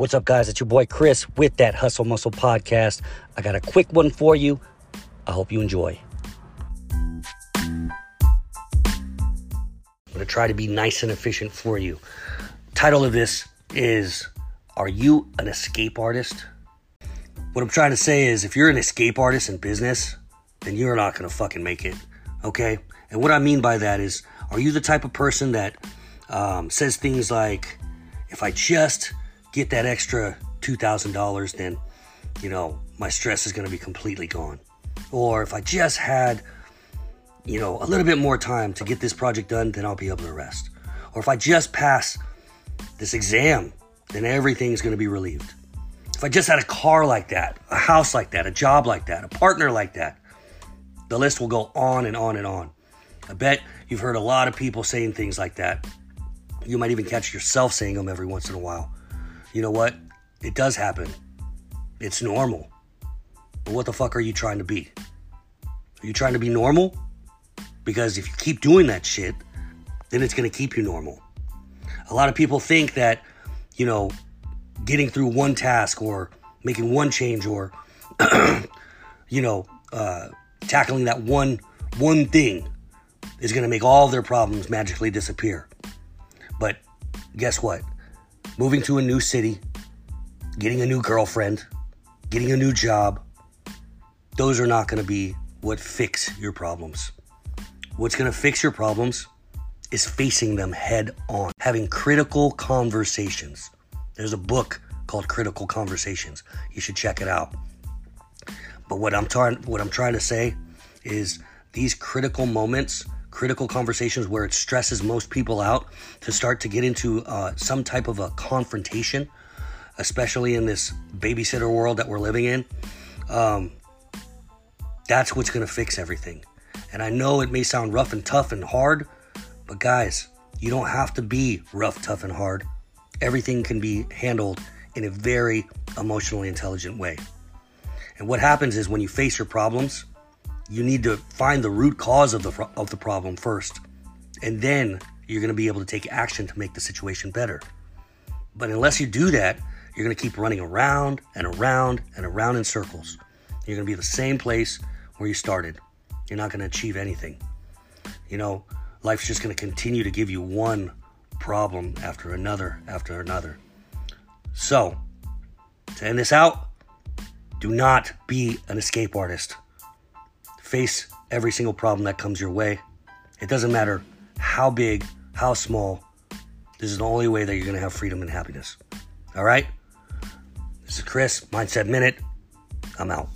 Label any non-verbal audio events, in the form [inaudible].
What's up, guys? It's your boy Chris with that Hustle Muscle podcast. I got a quick one for you. I hope you enjoy. I'm going to try to be nice and efficient for you. Title of this is Are You an Escape Artist? What I'm trying to say is if you're an escape artist in business, then you're not going to fucking make it. Okay? And what I mean by that is, are you the type of person that um, says things like, if I just get that extra $2,000, then, you know, my stress is going to be completely gone. Or if I just had, you know, a little bit more time to get this project done, then I'll be able to rest. Or if I just pass this exam, then everything's going to be relieved. If I just had a car like that, a house like that, a job like that, a partner like that, the list will go on and on and on. I bet you've heard a lot of people saying things like that. You might even catch yourself saying them every once in a while you know what? It does happen. It's normal. But what the fuck are you trying to be? Are you trying to be normal? Because if you keep doing that shit, then it's going to keep you normal. A lot of people think that, you know, getting through one task or making one change or, [clears throat] you know, uh, tackling that one one thing is going to make all their problems magically disappear. But guess what? Moving to a new city, getting a new girlfriend, getting a new job, those are not going to be what fix your problems. What's going to fix your problems is facing them head on, having critical conversations. There's a book called Critical Conversations. You should check it out. But what I'm trying what I'm trying to say is these critical moments critical conversations where it stresses most people out to start to get into uh, some type of a confrontation, especially in this babysitter world that we're living in. Um, that's what's going to fix everything. And I know it may sound rough and tough and hard, but guys, you don't have to be rough, tough, and hard. Everything can be handled in a very emotionally intelligent way. And what happens is when you face your problems, you need to find the root cause of the of the problem first, and then you're going to be able to take action to make the situation better. But unless you do that, you're going to keep running around and around and around in circles. You're going to be the same place where you started. You're not going to achieve anything. You know, life's just going to continue to give you one problem after another after another. So, to end this out, do not be an escape artist. Face every single problem that comes your way. It doesn't matter how big, how small. This is the only way that you're going to have freedom and happiness. All right? This is Chris, Mindset Minute. I'm out.